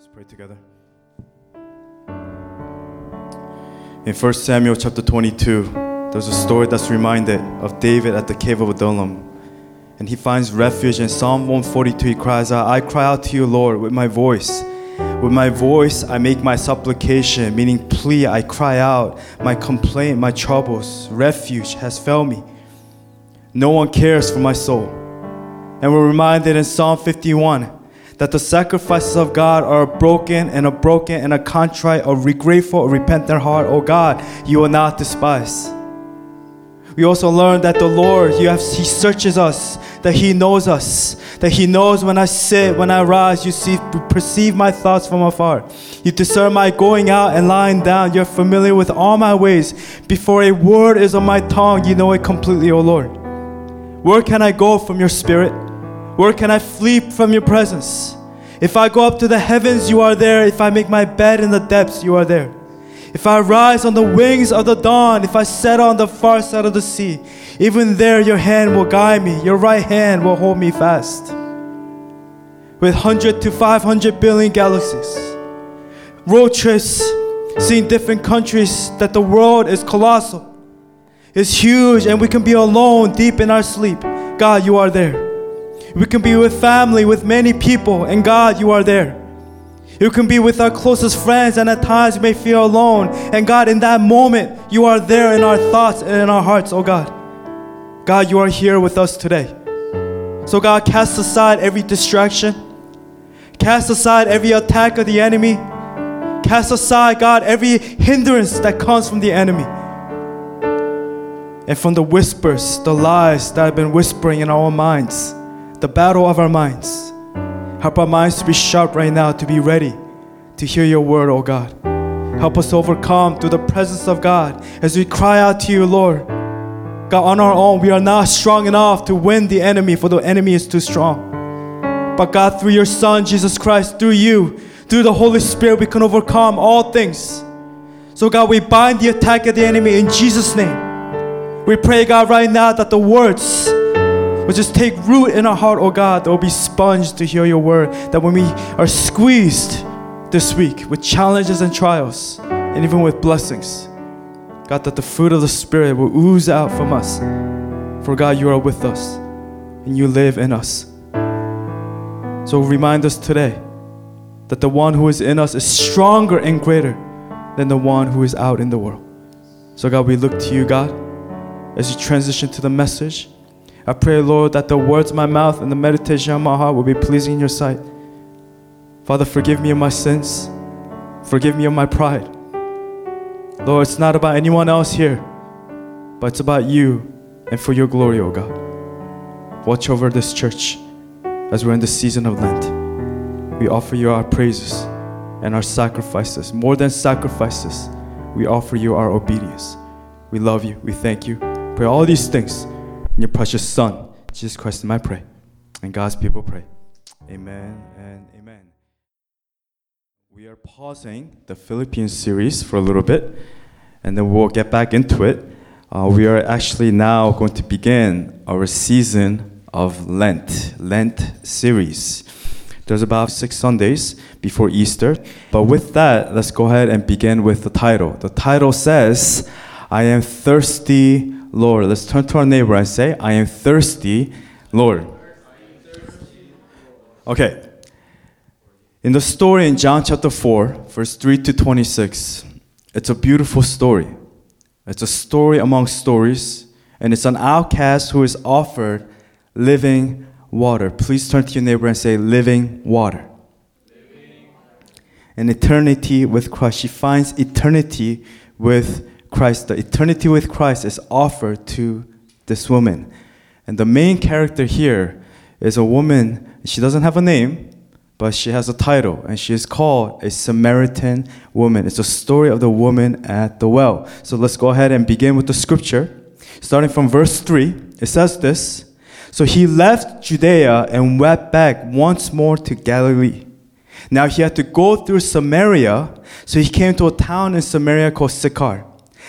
Let's pray together. In 1 Samuel chapter 22, there's a story that's reminded of David at the cave of Adullam. And he finds refuge in Psalm 142. He cries out, I cry out to you, Lord, with my voice. With my voice, I make my supplication, meaning plea. I cry out, my complaint, my troubles. Refuge has failed me. No one cares for my soul. And we're reminded in Psalm 51 that the sacrifices of God are broken and a broken and a contrite, a grateful, a repentant heart. Oh God, you will not despise. We also learn that the Lord, He, has, he searches us, that He knows us, that He knows when I sit, when I rise, you see, perceive my thoughts from afar. You discern my going out and lying down. You're familiar with all my ways. Before a word is on my tongue, you know it completely, O Lord. Where can I go from your spirit? Where can I flee from your presence? If I go up to the heavens, you are there. If I make my bed in the depths, you are there. If I rise on the wings of the dawn, if I settle on the far side of the sea, even there your hand will guide me, your right hand will hold me fast. With 100 to 500 billion galaxies, road trips, seeing different countries, that the world is colossal, it's huge, and we can be alone deep in our sleep. God, you are there. We can be with family, with many people, and God, you are there. You can be with our closest friends, and at times you may feel alone. And God, in that moment, you are there in our thoughts and in our hearts, oh God. God, you are here with us today. So, God, cast aside every distraction, cast aside every attack of the enemy, cast aside, God, every hindrance that comes from the enemy. And from the whispers, the lies that have been whispering in our minds, the battle of our minds. Help our minds to be sharp right now, to be ready to hear your word, oh God. Help us overcome through the presence of God as we cry out to you, Lord. God, on our own, we are not strong enough to win the enemy, for the enemy is too strong. But God, through your Son, Jesus Christ, through you, through the Holy Spirit, we can overcome all things. So, God, we bind the attack of the enemy in Jesus' name. We pray, God, right now that the words, will just take root in our heart, oh God, that we'll be sponged to hear your word. That when we are squeezed this week with challenges and trials, and even with blessings, God, that the fruit of the Spirit will ooze out from us. For God, you are with us and you live in us. So remind us today that the one who is in us is stronger and greater than the one who is out in the world. So, God, we look to you, God, as you transition to the message. I pray, Lord, that the words of my mouth and the meditation of my heart will be pleasing in your sight. Father, forgive me of my sins. Forgive me of my pride. Lord, it's not about anyone else here, but it's about you and for your glory, oh God. Watch over this church as we're in the season of Lent. We offer you our praises and our sacrifices. More than sacrifices, we offer you our obedience. We love you. We thank you. Pray all these things in your precious Son, Jesus Christ, and I pray. And God's people pray. Amen and amen. We are pausing the Philippians series for a little bit, and then we'll get back into it. Uh, we are actually now going to begin our season of Lent, Lent series. There's about six Sundays before Easter. But with that, let's go ahead and begin with the title. The title says, I am thirsty Lord. Let's turn to our neighbor and say, I am thirsty, Lord. Okay. In the story in John chapter 4, verse 3 to 26, it's a beautiful story. It's a story among stories, and it's an outcast who is offered living water. Please turn to your neighbor and say, Living water. An eternity with Christ. She finds eternity with Christ, the eternity with Christ is offered to this woman. And the main character here is a woman, she doesn't have a name, but she has a title, and she is called a Samaritan woman. It's a story of the woman at the well. So let's go ahead and begin with the scripture. Starting from verse 3, it says this So he left Judea and went back once more to Galilee. Now he had to go through Samaria, so he came to a town in Samaria called Sychar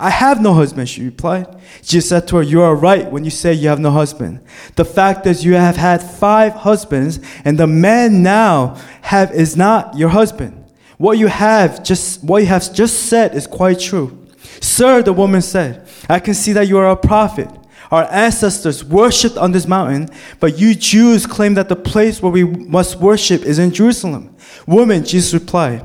I have no husband, she replied. Jesus said to her, You are right when you say you have no husband. The fact is, you have had five husbands, and the man now have is not your husband. What you have just what you have just said is quite true. Sir, the woman said, I can see that you are a prophet. Our ancestors worshipped on this mountain, but you Jews claim that the place where we must worship is in Jerusalem. Woman, Jesus replied,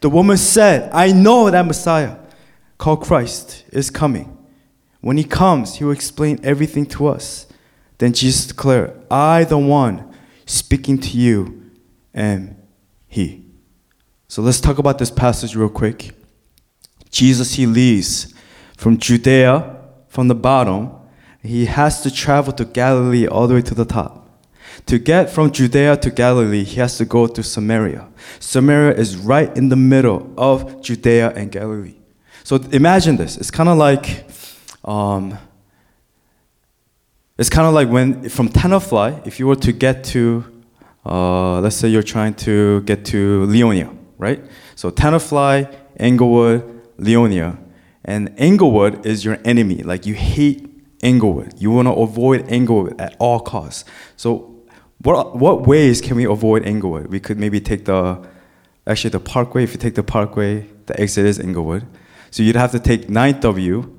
The woman said, I know that Messiah, called Christ, is coming. When he comes, he will explain everything to us. Then Jesus declared, I, the one speaking to you, am he. So let's talk about this passage real quick. Jesus, he leaves from Judea, from the bottom. He has to travel to Galilee all the way to the top. To get from Judea to Galilee, he has to go through Samaria. Samaria is right in the middle of Judea and Galilee. So imagine this. It's kind of like, um, it's kind of like when from Tenafly, if you were to get to, uh, let's say you're trying to get to Leonia, right? So Tenafly, Englewood, Leonia, and Englewood is your enemy. Like you hate Englewood. You want to avoid Englewood at all costs. So what, what ways can we avoid Englewood? We could maybe take the, actually the parkway, if you take the parkway, the exit is Englewood. So you'd have to take 9th W,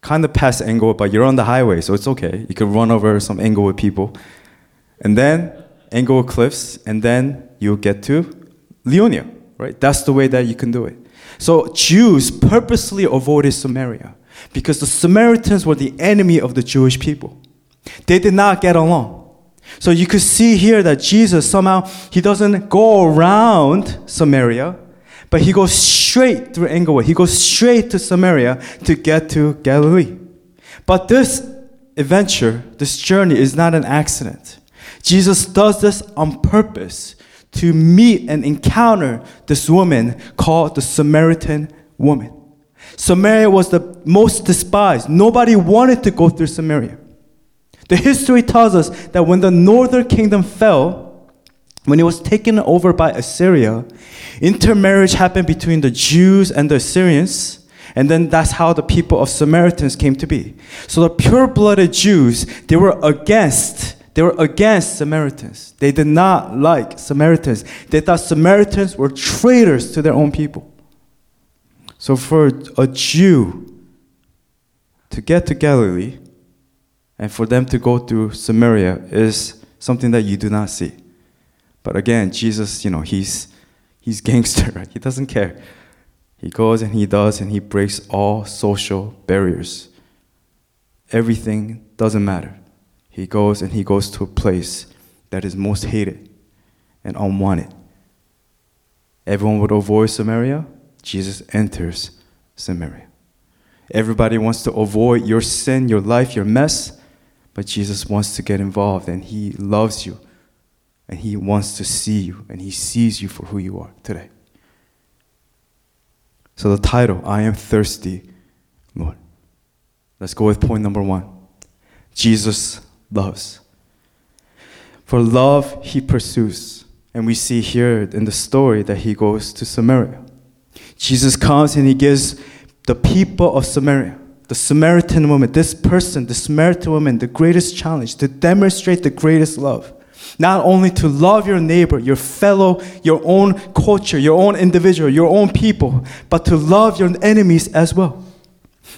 kind of past Englewood, but you're on the highway, so it's okay. You could run over some Englewood people. And then Englewood Cliffs, and then you'll get to Leonia, right? That's the way that you can do it. So Jews purposely avoided Samaria because the Samaritans were the enemy of the Jewish people. They did not get along. So you could see here that Jesus somehow he doesn't go around Samaria, but he goes straight through Englewood. He goes straight to Samaria to get to Galilee. But this adventure, this journey is not an accident. Jesus does this on purpose to meet and encounter this woman called the Samaritan woman. Samaria was the most despised. Nobody wanted to go through Samaria. The history tells us that when the northern kingdom fell, when it was taken over by Assyria, intermarriage happened between the Jews and the Assyrians. And then that's how the people of Samaritans came to be. So the pure blooded Jews, they were against, they were against Samaritans. They did not like Samaritans. They thought Samaritans were traitors to their own people. So for a Jew to get to Galilee, and for them to go to Samaria is something that you do not see. But again, Jesus, you know, he's he's gangster, right? He doesn't care. He goes and he does and he breaks all social barriers. Everything doesn't matter. He goes and he goes to a place that is most hated and unwanted. Everyone would avoid Samaria. Jesus enters Samaria. Everybody wants to avoid your sin, your life, your mess, but Jesus wants to get involved and He loves you and He wants to see you and He sees you for who you are today. So, the title, I Am Thirsty, Lord. Let's go with point number one Jesus loves. For love, He pursues. And we see here in the story that He goes to Samaria. Jesus comes and He gives the people of Samaria, the Samaritan woman, this person, the Samaritan woman, the greatest challenge to demonstrate the greatest love. Not only to love your neighbor, your fellow, your own culture, your own individual, your own people, but to love your enemies as well.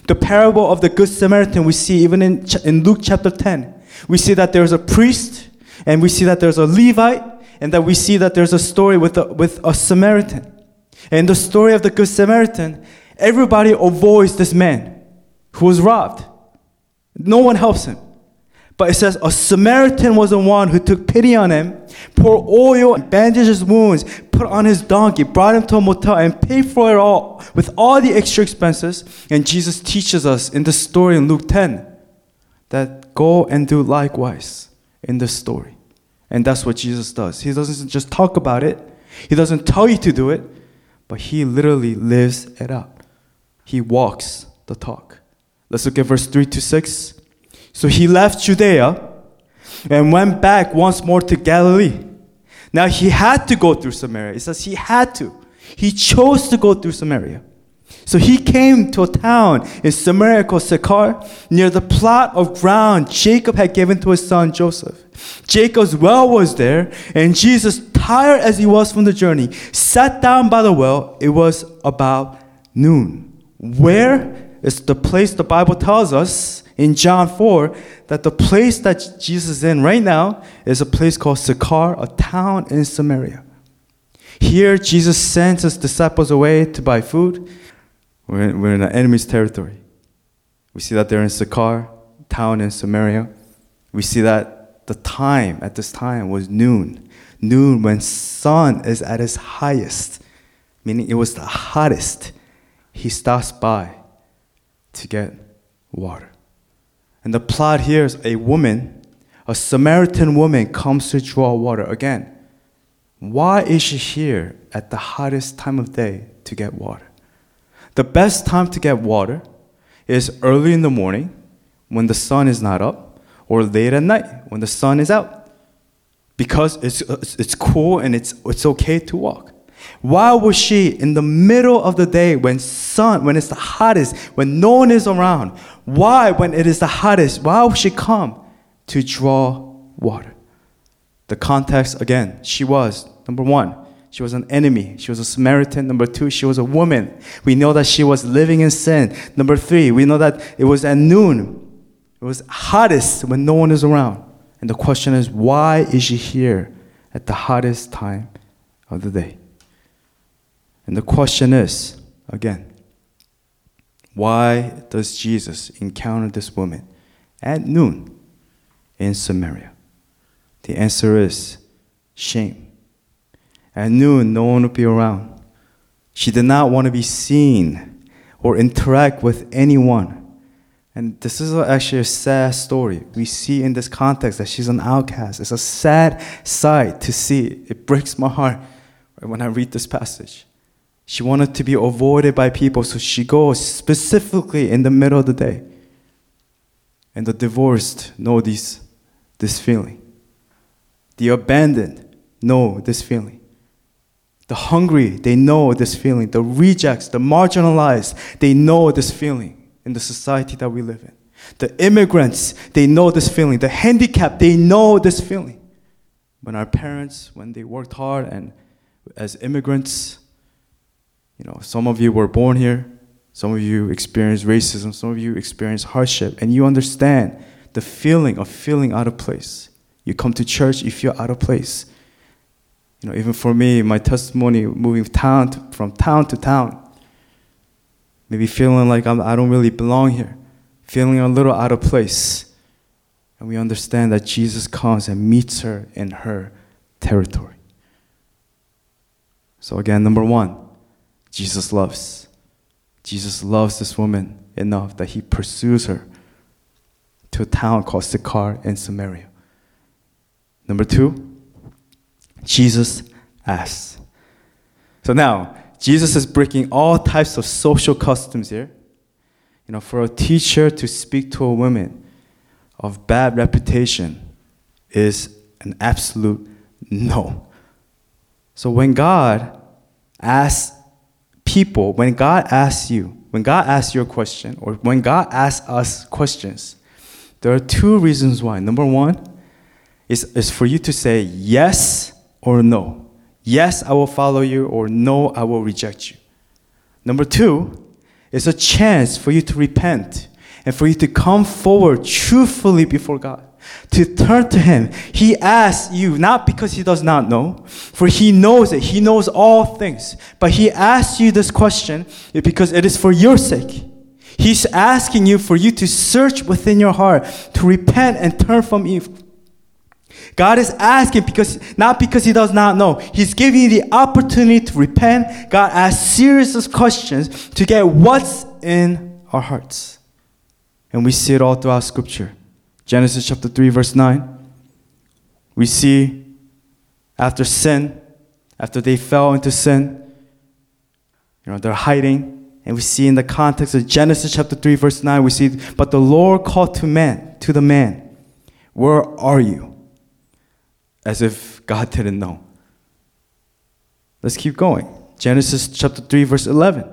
The parable of the Good Samaritan we see even in, in Luke chapter 10. We see that there's a priest, and we see that there's a Levite, and that we see that there's a story with a, with a Samaritan. And the story of the Good Samaritan, Everybody avoids this man who was robbed. No one helps him. But it says a Samaritan was the one who took pity on him, poured oil, and bandaged his wounds, put on his donkey, brought him to a motel, and paid for it all with all the extra expenses. And Jesus teaches us in the story in Luke 10 that go and do likewise in the story. And that's what Jesus does. He doesn't just talk about it, He doesn't tell you to do it, but He literally lives it out he walks the talk. Let's look at verse 3 to 6. So he left Judea and went back once more to Galilee. Now he had to go through Samaria. It says he had to. He chose to go through Samaria. So he came to a town in Samaria called Sychar, near the plot of ground Jacob had given to his son Joseph. Jacob's well was there, and Jesus, tired as he was from the journey, sat down by the well. It was about noon. Where is the place the Bible tells us in John 4 that the place that Jesus is in right now is a place called Sychar, a town in Samaria. Here, Jesus sends his disciples away to buy food. We're in, we're in an enemy's territory. We see that they're in Sychar, town in Samaria. We see that the time at this time was noon. Noon when sun is at its highest, meaning it was the hottest he stops by to get water. And the plot here is a woman, a Samaritan woman, comes to draw water. Again, why is she here at the hottest time of day to get water? The best time to get water is early in the morning when the sun is not up, or late at night when the sun is out, because it's, it's cool and it's, it's okay to walk. Why was she in the middle of the day when sun, when it's the hottest, when no one is around? Why, when it is the hottest, why would she come to draw water? The context again, she was number one, she was an enemy. She was a Samaritan. Number two, she was a woman. We know that she was living in sin. Number three, we know that it was at noon. It was hottest when no one is around. And the question is, why is she here at the hottest time of the day? And the question is again, why does Jesus encounter this woman at noon in Samaria? The answer is shame. At noon, no one would be around. She did not want to be seen or interact with anyone. And this is actually a sad story. We see in this context that she's an outcast. It's a sad sight to see. It breaks my heart when I read this passage. She wanted to be avoided by people, so she goes specifically in the middle of the day. And the divorced know this, this feeling. The abandoned know this feeling. The hungry, they know this feeling. The rejects, the marginalized, they know this feeling in the society that we live in. The immigrants, they know this feeling. The handicapped, they know this feeling. When our parents, when they worked hard and as immigrants, you know, some of you were born here, some of you experienced racism, some of you experienced hardship, and you understand the feeling of feeling out of place. You come to church, you feel out of place. You know, even for me, my testimony moving town to, from town to town, maybe feeling like I'm, I don't really belong here, feeling a little out of place. And we understand that Jesus comes and meets her in her territory. So, again, number one, Jesus loves. Jesus loves this woman enough that he pursues her to a town called Sychar in Samaria. Number two, Jesus asks. So now, Jesus is breaking all types of social customs here. You know, for a teacher to speak to a woman of bad reputation is an absolute no. So when God asks people, when God asks you, when God asks you a question, or when God asks us questions, there are two reasons why. Number one is, is for you to say yes or no. Yes, I will follow you, or no, I will reject you. Number two is a chance for you to repent and for you to come forward truthfully before God to turn to Him. He asks you not because He does not know, for He knows it. He knows all things. But He asks you this question because it is for your sake. He's asking you for you to search within your heart, to repent and turn from evil. God is asking because not because he does not know. He's giving you the opportunity to repent. God asks serious questions to get what's in our hearts. And we see it all throughout scripture. Genesis chapter 3, verse 9. We see after sin, after they fell into sin, you know, they're hiding. And we see in the context of Genesis chapter 3, verse 9, we see, But the Lord called to man, to the man, Where are you? As if God didn't know. Let's keep going. Genesis chapter 3, verse 11.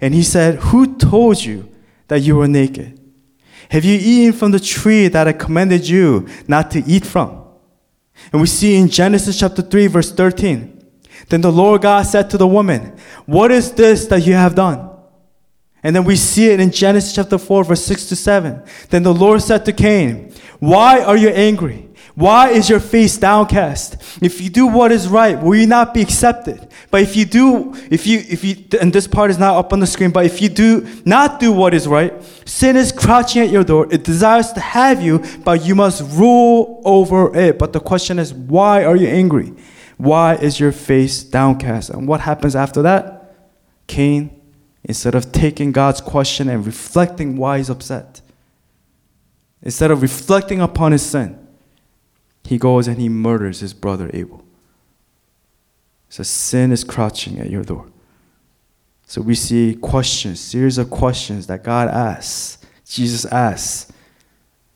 And he said, Who told you that you were naked? Have you eaten from the tree that I commanded you not to eat from? And we see in Genesis chapter 3, verse 13. Then the Lord God said to the woman, What is this that you have done? And then we see it in Genesis chapter 4, verse 6 to 7. Then the Lord said to Cain, Why are you angry? Why is your face downcast? If you do what is right, will you not be accepted? But if you do, if you, if you, and this part is not up on the screen, but if you do not do what is right, sin is crouching at your door. It desires to have you, but you must rule over it. But the question is, why are you angry? Why is your face downcast? And what happens after that? Cain, instead of taking God's question and reflecting why he's upset, instead of reflecting upon his sin, he goes and he murders his brother Abel. So sin is crouching at your door. So we see questions, series of questions that God asks, Jesus asks.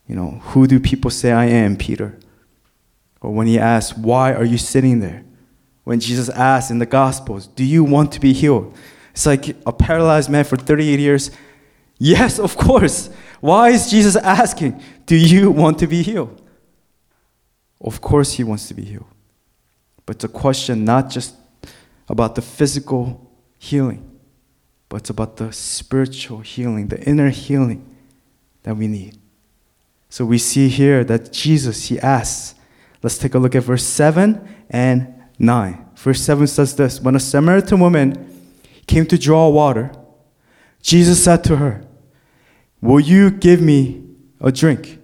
You know, who do people say I am, Peter? Or when he asks, why are you sitting there? When Jesus asks in the Gospels, do you want to be healed? It's like a paralyzed man for 38 years. Yes, of course. Why is Jesus asking, do you want to be healed? Of course, he wants to be healed. But it's a question not just about the physical healing, but it's about the spiritual healing, the inner healing that we need. So we see here that Jesus, he asks, let's take a look at verse 7 and 9. Verse 7 says this When a Samaritan woman came to draw water, Jesus said to her, Will you give me a drink?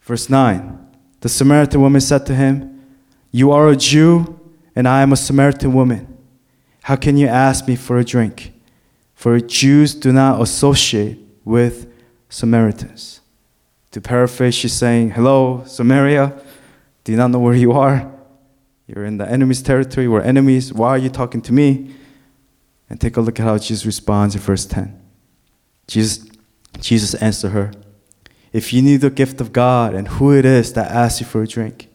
Verse 9 the Samaritan woman said to him, You are a Jew, and I am a Samaritan woman. How can you ask me for a drink? For Jews do not associate with Samaritans. To paraphrase, she's saying, Hello, Samaria. Do you not know where you are? You're in the enemy's territory. We're enemies. Why are you talking to me? And take a look at how Jesus responds in verse 10. Jesus, Jesus answered her, if you knew the gift of God and who it is that asked you for a drink,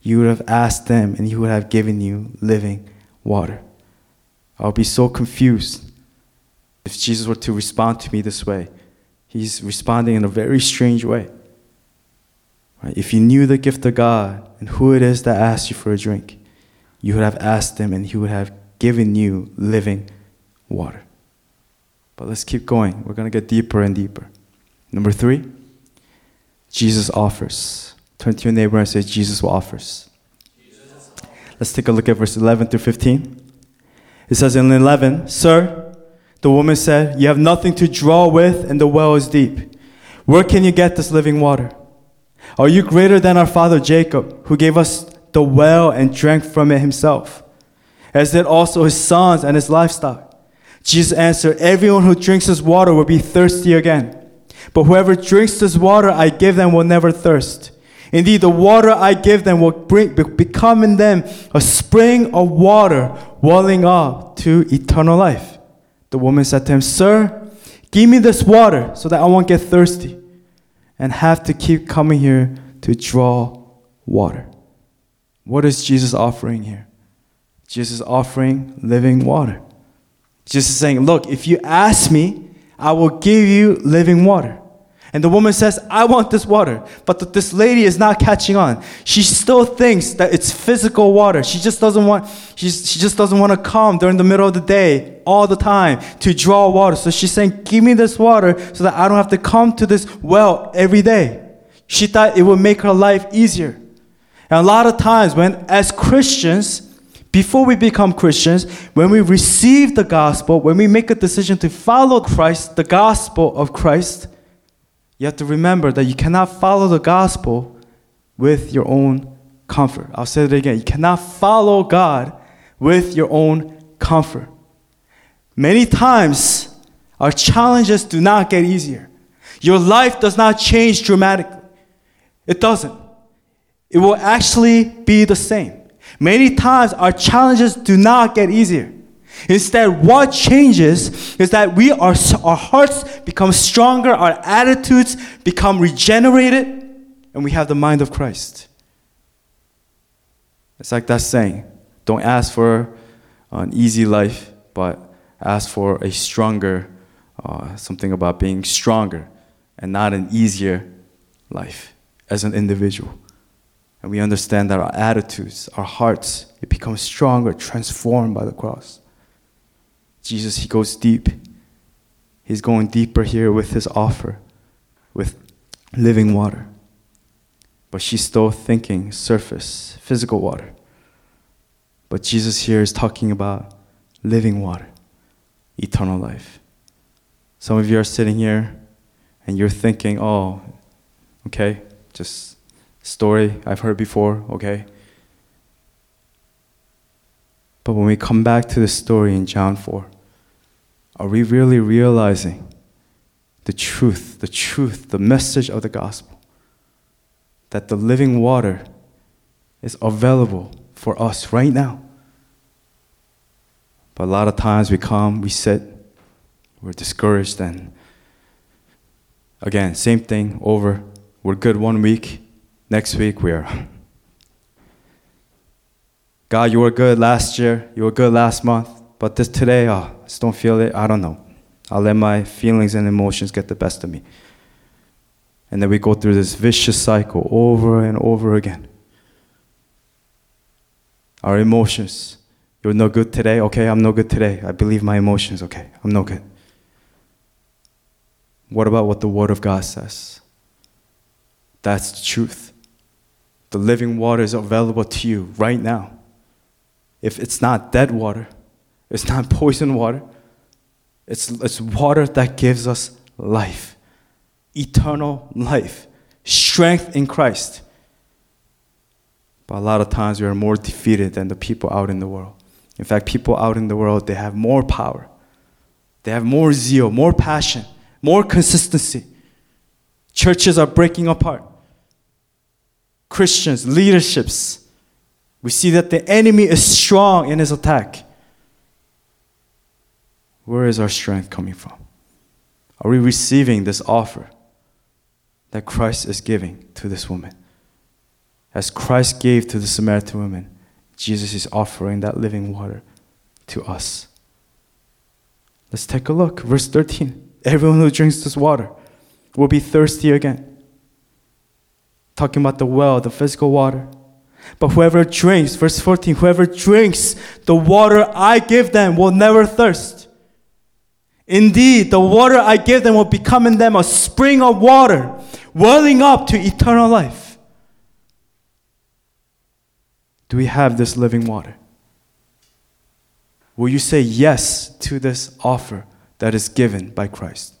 you would have asked them and he would have given you living water. I would be so confused if Jesus were to respond to me this way. He's responding in a very strange way. Right? If you knew the gift of God and who it is that asked you for a drink, you would have asked him and he would have given you living water. But let's keep going. We're going to get deeper and deeper. Number three. Jesus offers. Turn to your neighbor and say, Jesus offers. Let's take a look at verse 11 through 15. It says in 11, Sir, the woman said, You have nothing to draw with, and the well is deep. Where can you get this living water? Are you greater than our father Jacob, who gave us the well and drank from it himself, as did also his sons and his livestock? Jesus answered, Everyone who drinks this water will be thirsty again. But whoever drinks this water I give them will never thirst. Indeed, the water I give them will bring, become in them a spring of water welling up to eternal life. The woman said to him, Sir, give me this water so that I won't get thirsty and have to keep coming here to draw water. What is Jesus offering here? Jesus offering living water. Jesus is saying, Look, if you ask me, I will give you living water. And the woman says, I want this water. But this lady is not catching on. She still thinks that it's physical water. She just doesn't want, she's, she just doesn't want to come during the middle of the day all the time to draw water. So she's saying, Give me this water so that I don't have to come to this well every day. She thought it would make her life easier. And a lot of times, when as Christians, before we become Christians, when we receive the gospel, when we make a decision to follow Christ, the gospel of Christ, you have to remember that you cannot follow the gospel with your own comfort. I'll say it again. You cannot follow God with your own comfort. Many times, our challenges do not get easier. Your life does not change dramatically. It doesn't. It will actually be the same. Many times, our challenges do not get easier. Instead, what changes is that we are, our hearts become stronger, our attitudes become regenerated, and we have the mind of Christ. It's like that saying don't ask for an easy life, but ask for a stronger, uh, something about being stronger and not an easier life as an individual. And we understand that our attitudes, our hearts, it becomes stronger, transformed by the cross. Jesus, he goes deep. He's going deeper here with his offer, with living water. But she's still thinking surface, physical water. But Jesus here is talking about living water, eternal life. Some of you are sitting here and you're thinking, oh, okay, just story I've heard before, okay? But when we come back to the story in John 4, are we really realizing the truth, the truth, the message of the gospel? That the living water is available for us right now. But a lot of times we come, we sit, we're discouraged, and again, same thing over. We're good one week, next week we're God, you were good last year, you were good last month, but this today, oh, I just don't feel it. I don't know. I'll let my feelings and emotions get the best of me. And then we go through this vicious cycle over and over again. Our emotions. You're no good today. Okay, I'm no good today. I believe my emotions. Okay, I'm no good. What about what the Word of God says? That's the truth. The living water is available to you right now if it's not dead water, it's not poison water, it's, it's water that gives us life, eternal life, strength in Christ. But a lot of times we are more defeated than the people out in the world. In fact, people out in the world, they have more power. They have more zeal, more passion, more consistency. Churches are breaking apart. Christians, leaderships, we see that the enemy is strong in his attack. Where is our strength coming from? Are we receiving this offer that Christ is giving to this woman? As Christ gave to the Samaritan woman, Jesus is offering that living water to us. Let's take a look. Verse 13. Everyone who drinks this water will be thirsty again. Talking about the well, the physical water. But whoever drinks, verse 14, whoever drinks the water I give them will never thirst. Indeed, the water I give them will become in them a spring of water, welling up to eternal life. Do we have this living water? Will you say yes to this offer that is given by Christ?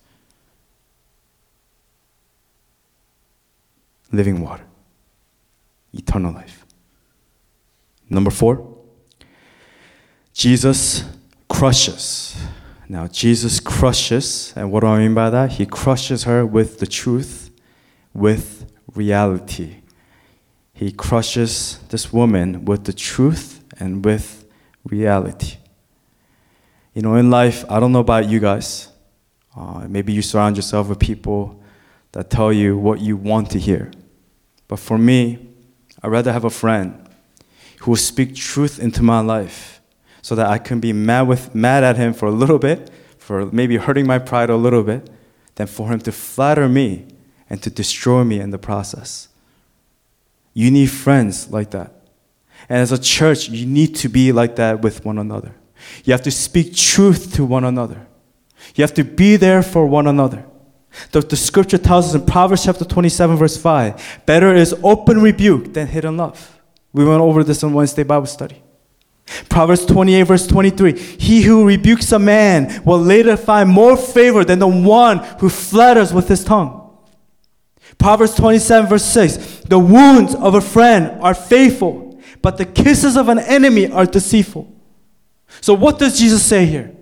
Living water, eternal life. Number four, Jesus crushes Now, Jesus crushes, and what do I mean by that? He crushes her with the truth, with reality. He crushes this woman with the truth and with reality. You know, in life, I don't know about you guys. Uh, maybe you surround yourself with people that tell you what you want to hear. But for me, I'd rather have a friend who will speak truth into my life so that I can be mad, with, mad at him for a little bit, for maybe hurting my pride a little bit, than for him to flatter me and to destroy me in the process. You need friends like that. And as a church, you need to be like that with one another. You have to speak truth to one another. You have to be there for one another. The, the scripture tells us in Proverbs chapter 27, verse 5 better is open rebuke than hidden love. We went over this on Wednesday Bible study. Proverbs 28, verse 23 He who rebukes a man will later find more favor than the one who flatters with his tongue. Proverbs 27, verse 6 The wounds of a friend are faithful, but the kisses of an enemy are deceitful. So, what does Jesus say here?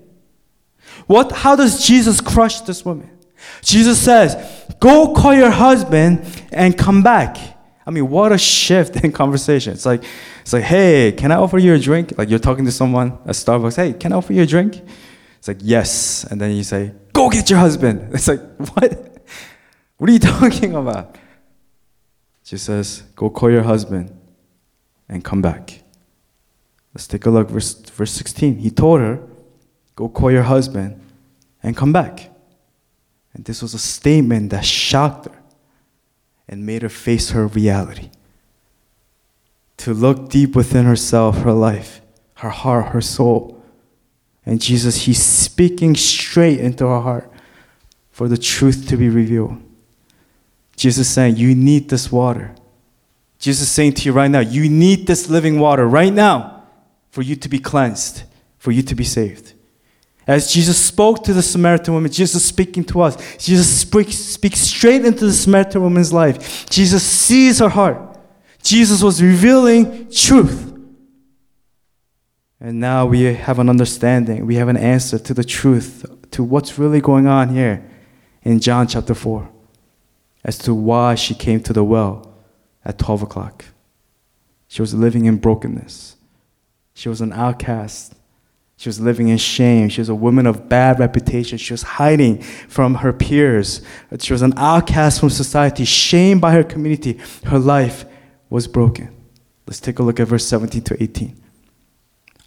What, how does Jesus crush this woman? Jesus says, Go call your husband and come back. I mean, what a shift in conversation. It's like, it's like, hey, can I offer you a drink? Like you're talking to someone at Starbucks, hey, can I offer you a drink? It's like, yes. And then you say, go get your husband. It's like, what? What are you talking about? She says, go call your husband and come back. Let's take a look, verse, verse 16. He told her, go call your husband and come back. And this was a statement that shocked her and made her face her reality to look deep within herself, her life, her heart, her soul. And Jesus, He's speaking straight into her heart for the truth to be revealed. Jesus saying, You need this water. Jesus saying to you right now, You need this living water right now for you to be cleansed, for you to be saved. As Jesus spoke to the Samaritan woman, Jesus speaking to us, Jesus speaks, speaks straight into the Samaritan woman's life. Jesus sees her heart. Jesus was revealing truth. And now we have an understanding, we have an answer to the truth, to what's really going on here in John chapter 4, as to why she came to the well at 12 o'clock. She was living in brokenness, she was an outcast. She was living in shame. She was a woman of bad reputation. She was hiding from her peers. She was an outcast from society, shamed by her community. Her life was broken. Let's take a look at verse 17 to 18.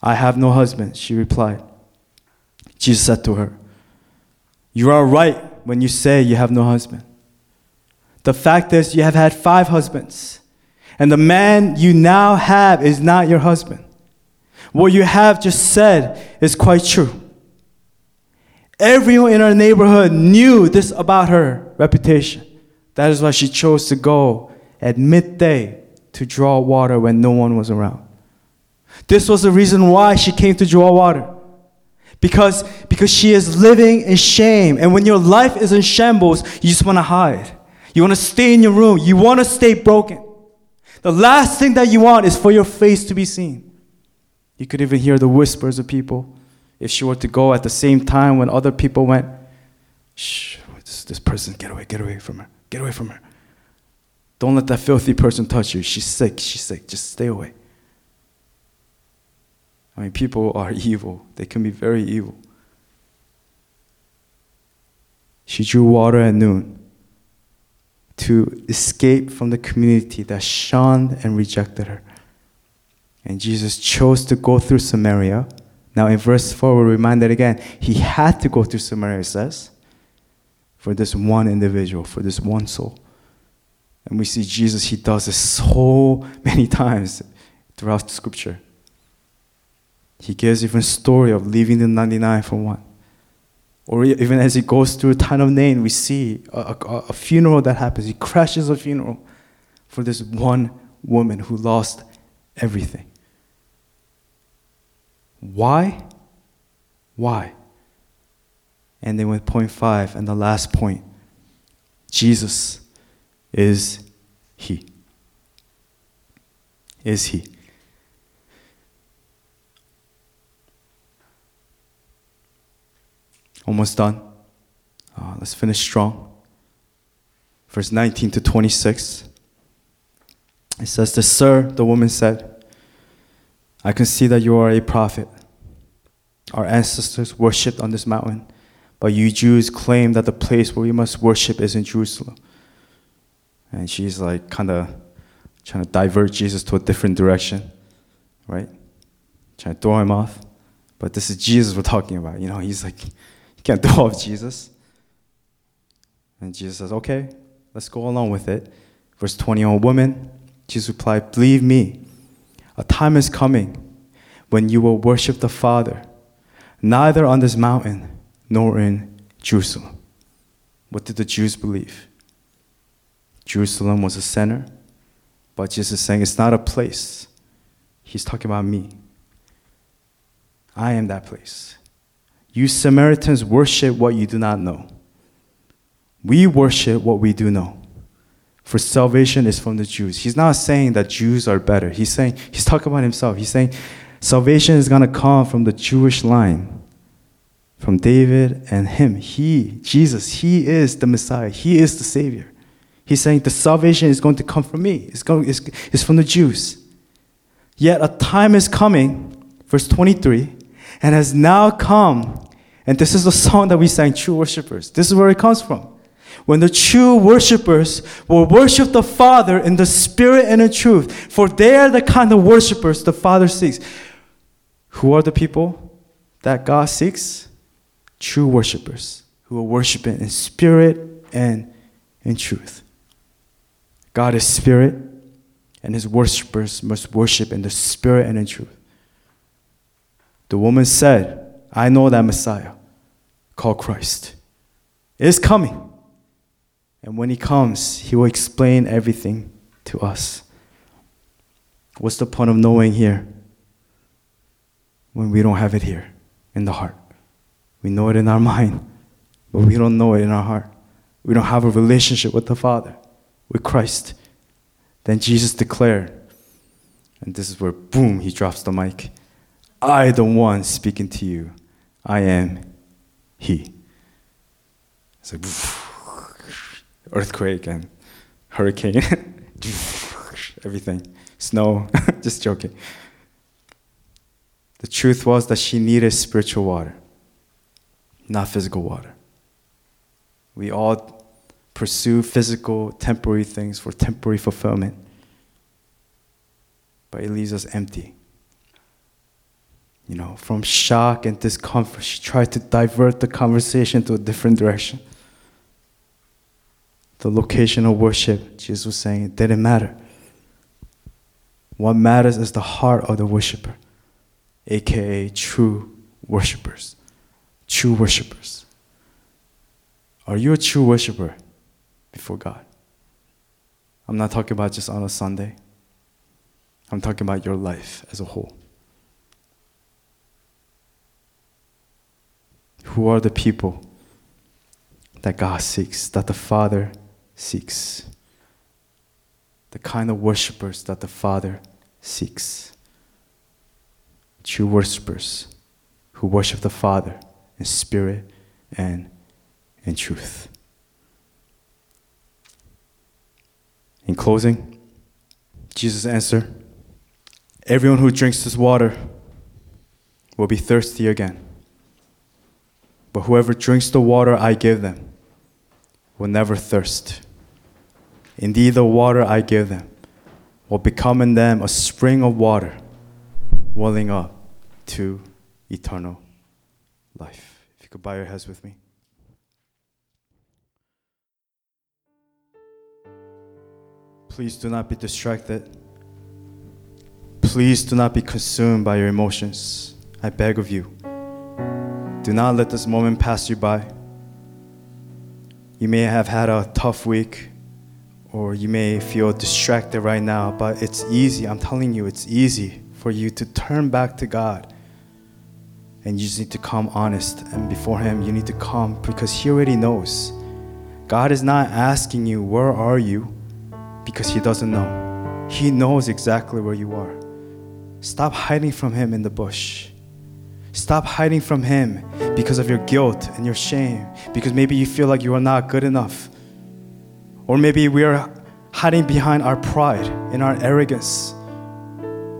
I have no husband, she replied. Jesus said to her, You are right when you say you have no husband. The fact is, you have had five husbands, and the man you now have is not your husband. What you have just said is quite true. Everyone in our neighborhood knew this about her reputation. That is why she chose to go at midday to draw water when no one was around. This was the reason why she came to draw water. Because, because she is living in shame. And when your life is in shambles, you just want to hide. You want to stay in your room. You want to stay broken. The last thing that you want is for your face to be seen. You could even hear the whispers of people. If she were to go at the same time when other people went, shh, this, this person, get away, get away from her, get away from her. Don't let that filthy person touch you. She's sick. She's sick. Just stay away. I mean, people are evil, they can be very evil. She drew water at noon to escape from the community that shunned and rejected her. And Jesus chose to go through Samaria. Now, in verse 4, we're reminded again, he had to go through Samaria, it says, for this one individual, for this one soul. And we see Jesus, he does this so many times throughout the scripture. He gives even story of leaving the 99 for one. Or even as he goes through a town of Nain, we see a, a, a funeral that happens. He crashes a funeral for this one woman who lost everything. Why? Why? And then with point five and the last point, Jesus is He. Is He. Almost done. Uh, let's finish strong. Verse 19 to 26. It says, The sir, the woman said, I can see that you are a prophet. Our ancestors worshipped on this mountain, but you Jews claim that the place where we must worship is in Jerusalem. And she's like kind of trying to divert Jesus to a different direction, right? Trying to throw him off. But this is Jesus we're talking about. You know, he's like, you can't throw off Jesus. And Jesus says, okay, let's go along with it. Verse 21 Woman, Jesus replied, Believe me, a time is coming when you will worship the Father, neither on this mountain nor in Jerusalem. What did the Jews believe? Jerusalem was a center, but Jesus is saying it's not a place. He's talking about me. I am that place. You Samaritans worship what you do not know. We worship what we do know. For salvation is from the Jews. He's not saying that Jews are better. He's saying, he's talking about himself. He's saying salvation is going to come from the Jewish line, from David and him. He, Jesus, he is the Messiah. He is the Savior. He's saying the salvation is going to come from me, it's, going, it's, it's from the Jews. Yet a time is coming, verse 23, and has now come. And this is the song that we sang, True Worshippers. This is where it comes from. When the true worshippers will worship the Father in the Spirit and in truth, for they are the kind of worshippers the Father seeks. Who are the people that God seeks? True worshippers who will worship in spirit and in truth. God is spirit, and His worshippers must worship in the spirit and in truth. The woman said, I know that Messiah, called Christ, is coming. And when he comes, he will explain everything to us. What's the point of knowing here when we don't have it here in the heart? We know it in our mind, but we don't know it in our heart. We don't have a relationship with the Father, with Christ. Then Jesus declared, and this is where, boom, he drops the mic I, the one speaking to you, I am He. It's like, earthquake and hurricane, everything, snow, just joking. The truth was that she needed spiritual water, not physical water. We all pursue physical, temporary things for temporary fulfillment, but it leaves us empty. You know, from shock and discomfort, she tried to divert the conversation to a different direction the location of worship, Jesus was saying it didn't matter. What matters is the heart of the worshiper, aka true worshipers. True worshipers. Are you a true worshiper before God? I'm not talking about just on a Sunday. I'm talking about your life as a whole. Who are the people that God seeks, that the Father seeks, the kind of worshippers that the Father seeks. True worshippers who worship the Father in spirit and in truth. In closing, Jesus answered Everyone who drinks this water will be thirsty again. But whoever drinks the water I give them will never thirst. Indeed, the water I give them will become in them a spring of water welling up to eternal life. If you could bow your heads with me. Please do not be distracted. Please do not be consumed by your emotions. I beg of you. Do not let this moment pass you by. You may have had a tough week or you may feel distracted right now, but it's easy. I'm telling you, it's easy for you to turn back to God. And you just need to come honest. And before Him, you need to come because He already knows. God is not asking you, Where are you? because He doesn't know. He knows exactly where you are. Stop hiding from Him in the bush. Stop hiding from Him because of your guilt and your shame, because maybe you feel like you are not good enough. Or maybe we are hiding behind our pride and our arrogance.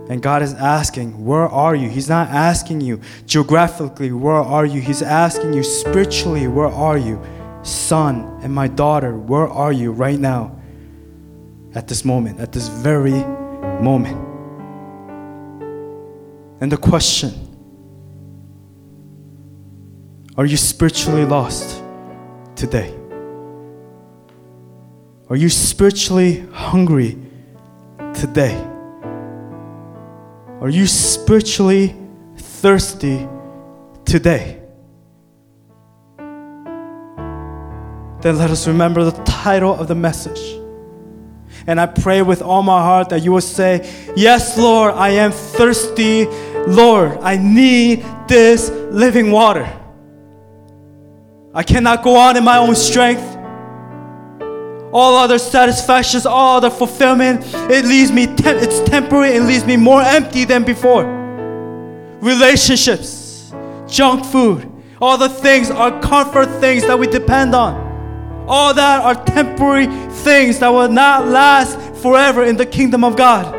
And God is asking, Where are you? He's not asking you geographically, Where are you? He's asking you spiritually, Where are you? Son and my daughter, where are you right now? At this moment, at this very moment. And the question Are you spiritually lost today? Are you spiritually hungry today? Are you spiritually thirsty today? Then let us remember the title of the message. And I pray with all my heart that you will say, Yes, Lord, I am thirsty. Lord, I need this living water. I cannot go on in my own strength. All other satisfactions, all other fulfillment, it leaves me, te- it's temporary, it leaves me more empty than before. Relationships, junk food, all the things are comfort things that we depend on. All that are temporary things that will not last forever in the kingdom of God.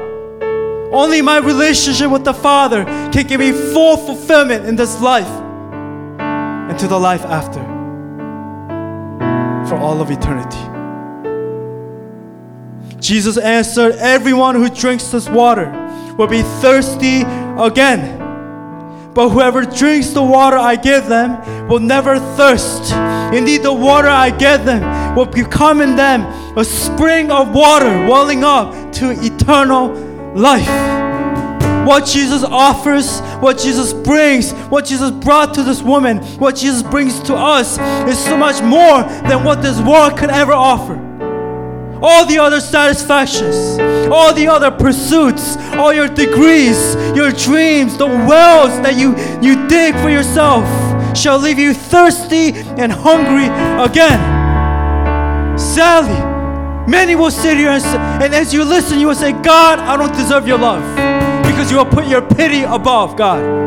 Only my relationship with the Father can give me full fulfillment in this life and to the life after for all of eternity. Jesus answered, Everyone who drinks this water will be thirsty again. But whoever drinks the water I give them will never thirst. Indeed, the water I give them will become in them a spring of water welling up to eternal life. What Jesus offers, what Jesus brings, what Jesus brought to this woman, what Jesus brings to us is so much more than what this world could ever offer all the other satisfactions, all the other pursuits, all your degrees, your dreams, the wells that you, you dig for yourself shall leave you thirsty and hungry again. Sadly, many will sit here and, and as you listen, you will say, God, I don't deserve your love because you will put your pity above God.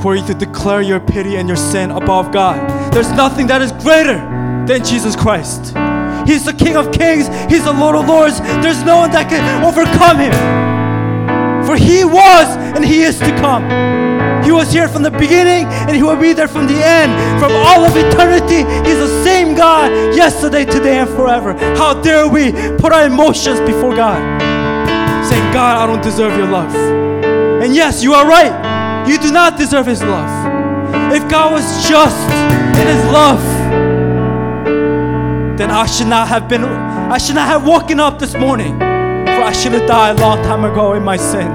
For you to declare your pity and your sin above God. There's nothing that is greater than Jesus Christ. He's the King of Kings, He's the Lord of Lords. There's no one that can overcome Him. For He was and He is to come. He was here from the beginning and He will be there from the end. From all of eternity, He's the same God yesterday, today, and forever. How dare we put our emotions before God? Saying, God, I don't deserve your love. And yes, you are right. You do not deserve His love. If God was just in His love, then I should not have been, I should not have woken up this morning. For I should have died a long time ago in my sin.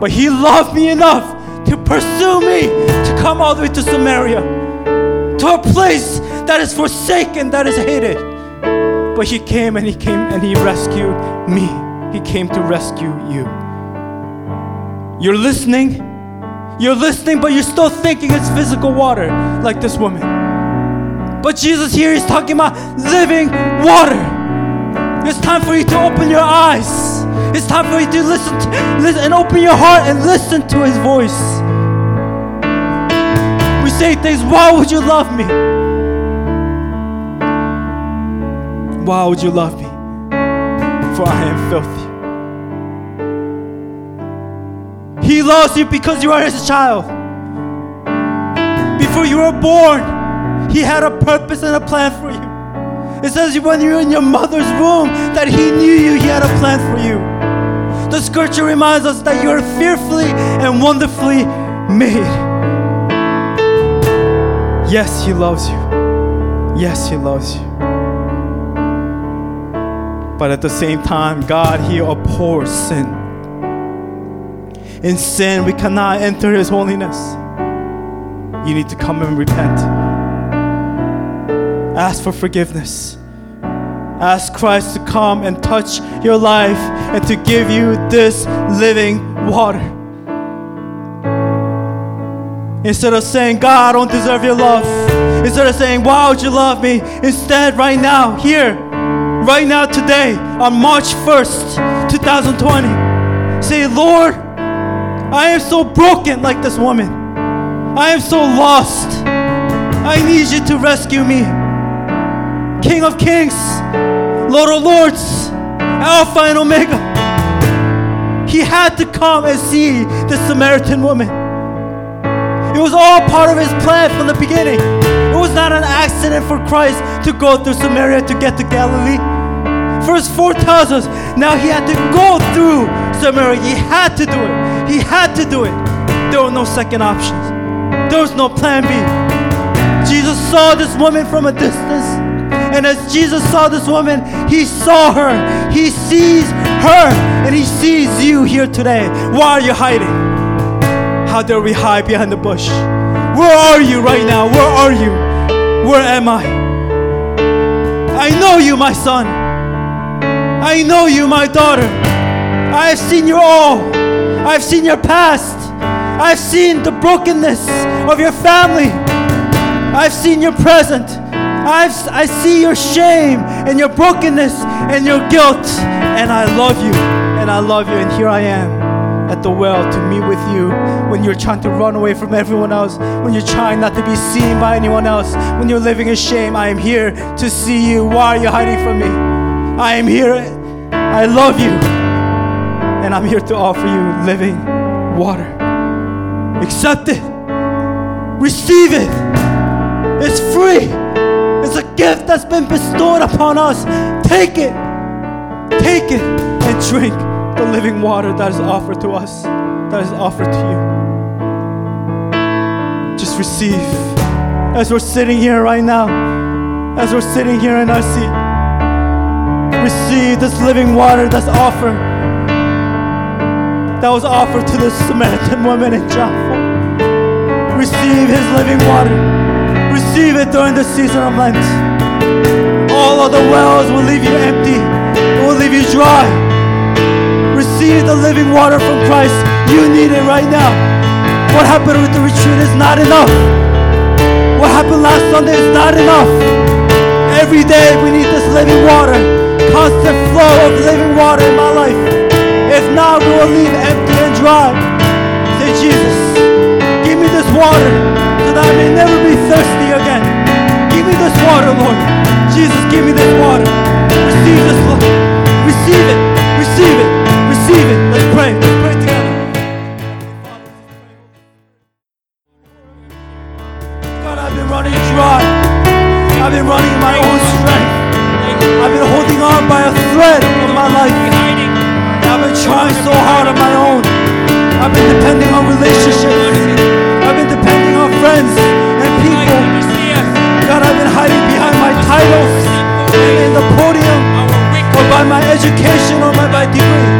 But He loved me enough to pursue me, to come all the way to Samaria, to a place that is forsaken, that is hated. But He came and He came and He rescued me. He came to rescue you. You're listening. You're listening, but you're still thinking it's physical water, like this woman. But Jesus here is talking about living water. It's time for you to open your eyes. It's time for you to listen, to, listen and open your heart and listen to His voice. We say things, why would you love me? Why would you love me? For I am filthy. He loves you because you are His child. Before you were born, He had a purpose and a plan for you. It says when you were in your mother's womb that He knew you, He had a plan for you. The scripture reminds us that you are fearfully and wonderfully made. Yes, He loves you. Yes, He loves you. But at the same time, God, He abhors sin. In sin, we cannot enter His holiness. You need to come and repent. Ask for forgiveness. Ask Christ to come and touch your life and to give you this living water. Instead of saying, God, I don't deserve your love. Instead of saying, Why would you love me? Instead, right now, here, right now, today, on March 1st, 2020, Say, Lord, I am so broken like this woman. I am so lost. I need you to rescue me. King of kings, Lord of lords, Alpha and Omega. He had to come and see the Samaritan woman. It was all part of his plan from the beginning. It was not an accident for Christ to go through Samaria to get to Galilee. Verse 4 tells us now he had to go through Samaria. He had to do it. He had to do it. There were no second options, there was no plan B. Jesus saw this woman from a distance. And as Jesus saw this woman, he saw her. He sees her. And he sees you here today. Why are you hiding? How dare we hide behind the bush? Where are you right now? Where are you? Where am I? I know you, my son. I know you, my daughter. I have seen you all. I've seen your past. I've seen the brokenness of your family. I've seen your present. I've, I see your shame and your brokenness and your guilt. And I love you. And I love you. And here I am at the well to meet with you when you're trying to run away from everyone else, when you're trying not to be seen by anyone else, when you're living in shame. I am here to see you. Why are you hiding from me? I am here. I love you. And I'm here to offer you living water. Accept it. Receive it. It's free. A gift that's been bestowed upon us. Take it. Take it and drink the living water that is offered to us, that is offered to you. Just receive. As we're sitting here right now, as we're sitting here in our seat, receive this living water that's offered, that was offered to the Samaritan woman in John 4. Receive his living water. Receive it during the season of Lent. All other wells will leave you empty, it will leave you dry. Receive the living water from Christ. You need it right now. What happened with the retreat is not enough. What happened last Sunday is not enough. Every day we need this living water, constant flow of living water in my life. If not, we will leave empty and dry. Say, Jesus, give me this water so that I may never be thirsty this water, Lord. Jesus, give me this water. Receive this, Lord. Receive it. Receive it. Receive it. Let's pray. God, I've been running dry. I've been running in my own strength. I've been holding on by a thread of my life. I've been trying so hard on my own. I've been depending on my education or by my degree.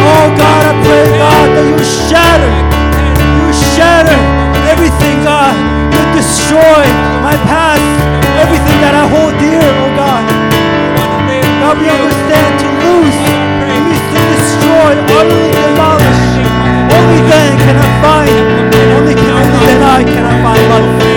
Oh God, I pray, God, that you shatter, you shatter everything, God. You destroy my past, everything that I hold dear, oh God. God, we understand to lose means to destroy, utterly demolish. Only then can I find, only, only then I can I find life.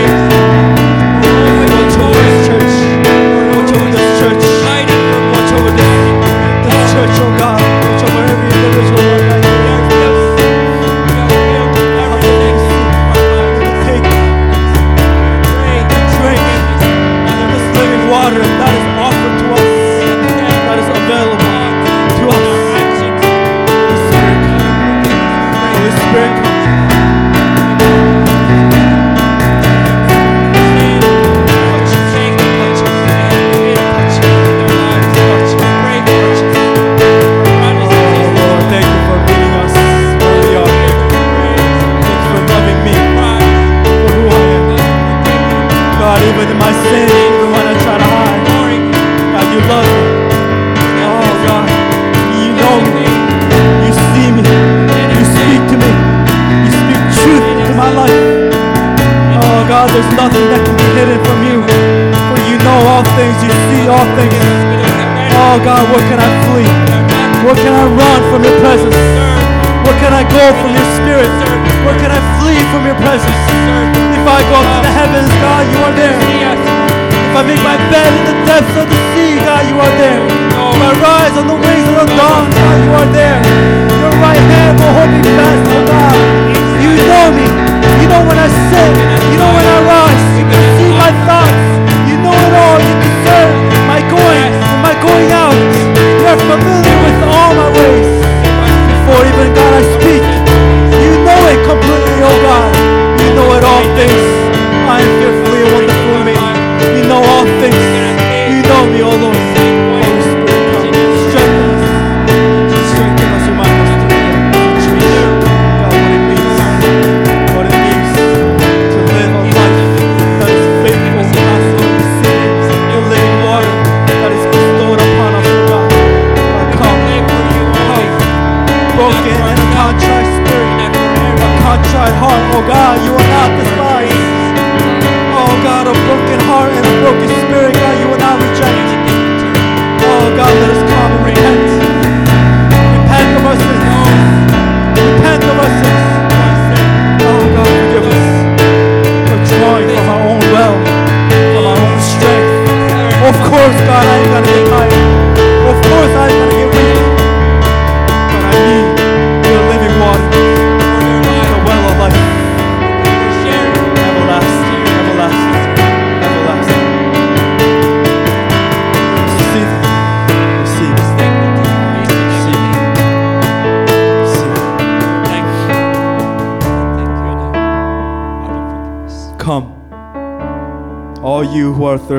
Things.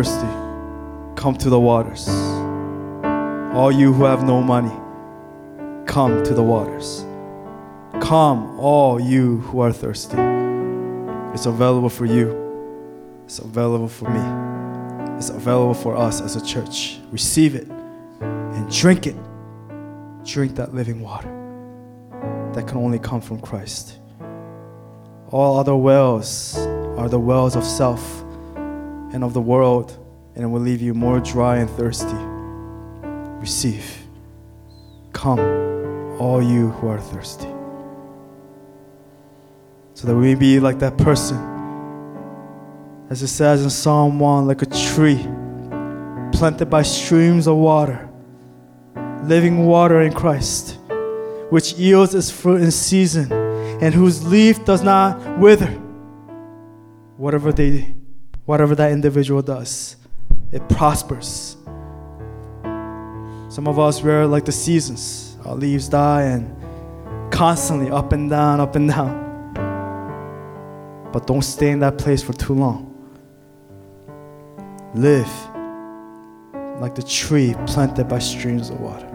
Thirsty, come to the waters. All you who have no money, come to the waters. Come, all you who are thirsty. It's available for you, it's available for me, it's available for us as a church. Receive it and drink it. Drink that living water that can only come from Christ. All other wells are the wells of self and of the world, and it will leave you more dry and thirsty. Receive. Come, all you who are thirsty. So that we may be like that person, as it says in Psalm 1, like a tree planted by streams of water, living water in Christ, which yields its fruit in season, and whose leaf does not wither. Whatever they whatever that individual does, it prospers. Some of us we're like the seasons. Our leaves die and constantly up and down, up and down. But don't stay in that place for too long. Live like the tree planted by streams of water.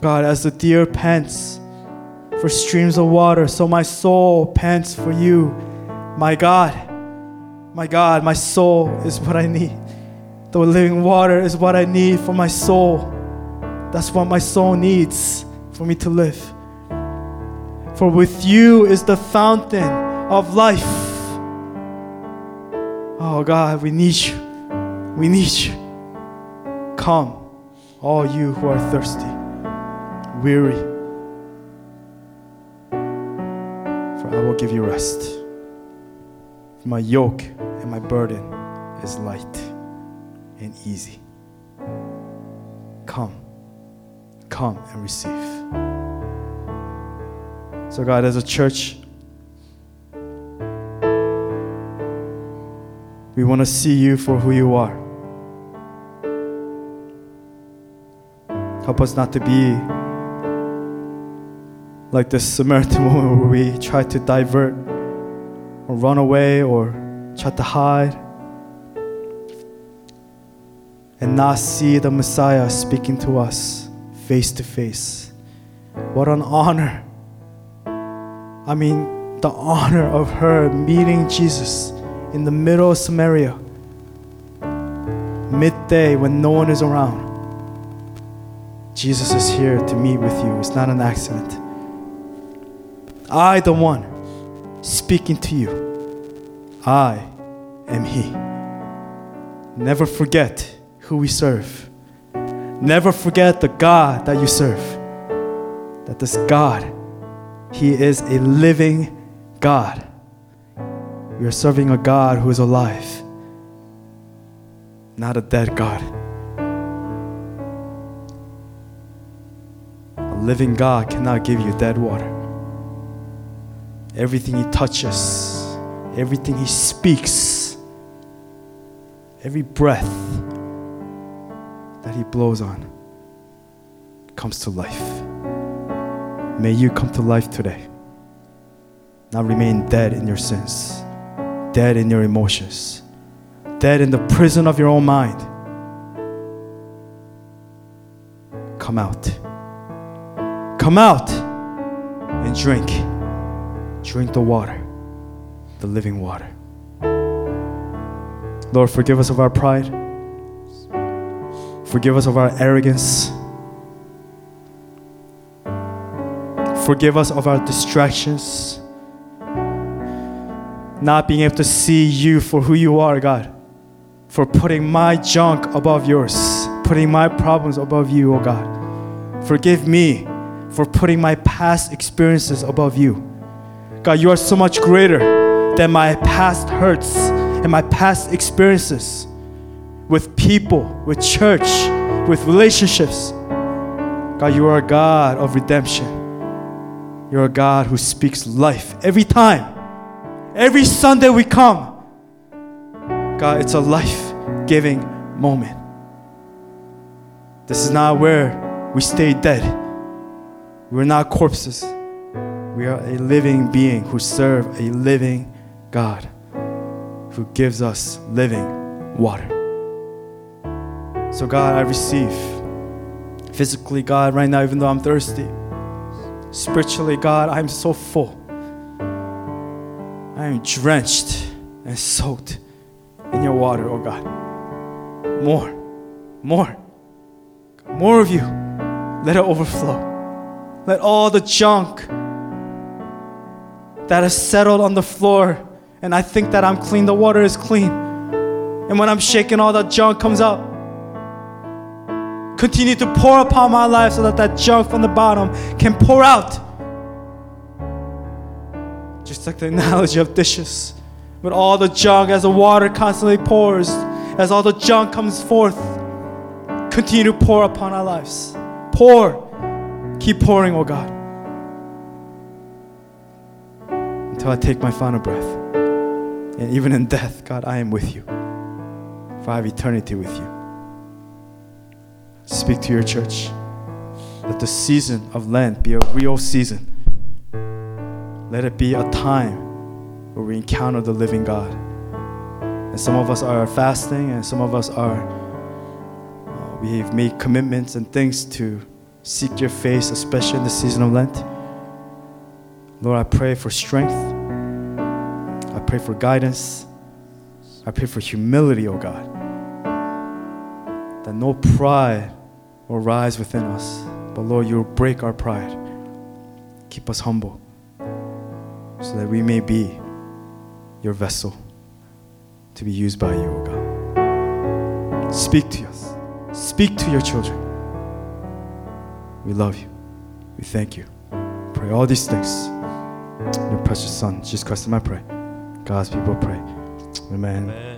God, as the deer pants for streams of water, so my soul pants for you, my God. My God, my soul is what I need. The living water is what I need for my soul. That's what my soul needs for me to live. For with you is the fountain of life. Oh God, we need you. We need you. Come, all you who are thirsty, weary, for I will give you rest. My yoke and my burden is light and easy. Come, come and receive. So, God, as a church, we want to see you for who you are. Help us not to be like this Samaritan woman where we try to divert or run away or try to hide and not see the Messiah speaking to us face to face. What an honor! I mean, the honor of her meeting Jesus in the middle of Samaria, midday when no one is around. Jesus is here to meet with you. It's not an accident. I, the one speaking to you, I am He. Never forget who we serve. Never forget the God that you serve. That this God, He is a living God. We are serving a God who is alive, not a dead God. A living God cannot give you dead water. Everything He touches everything He speaks, every breath that He blows on comes to life. May you come to life today. Not remain dead in your sins, dead in your emotions, dead in the prison of your own mind. Come out. Come out and drink. Drink the water, the living water. Lord, forgive us of our pride. Forgive us of our arrogance. Forgive us of our distractions. Not being able to see you for who you are, God. For putting my junk above yours, putting my problems above you, oh God. Forgive me for putting my past experiences above you. God, you are so much greater than my past hurts and my past experiences with people, with church, with relationships. God, you are a God of redemption. You're a God who speaks life every time. Every Sunday we come. God, it's a life giving moment. This is not where we stay dead. We're not corpses. We are a living being who serve a living God who gives us living water. So, God, I receive physically, God, right now, even though I'm thirsty. Spiritually, God, I'm so full. I am drenched and soaked in your water, oh God. More, more, more of you. Let it overflow. Let all the junk that has settled on the floor, and I think that I'm clean, the water is clean. And when I'm shaking, all that junk comes up. Continue to pour upon my life so that that junk from the bottom can pour out. Just like the analogy of dishes. With all the junk, as the water constantly pours, as all the junk comes forth, continue to pour upon our lives. Pour. Keep pouring, oh God. Until I take my final breath. And even in death, God, I am with you. For I have eternity with you. Speak to your church. Let the season of Lent be a real season. Let it be a time where we encounter the living God. And some of us are fasting, and some of us are, uh, we've made commitments and things to seek your face, especially in the season of Lent. Lord, I pray for strength. Pray for guidance. I pray for humility, oh God. That no pride will rise within us. But Lord, you will break our pride. Keep us humble so that we may be your vessel to be used by you, O God. Speak to us. Speak to your children. We love you. We thank you. Pray all these things. In your precious Son, Jesus Christ, I pray. God's people pray. Amen. Amen.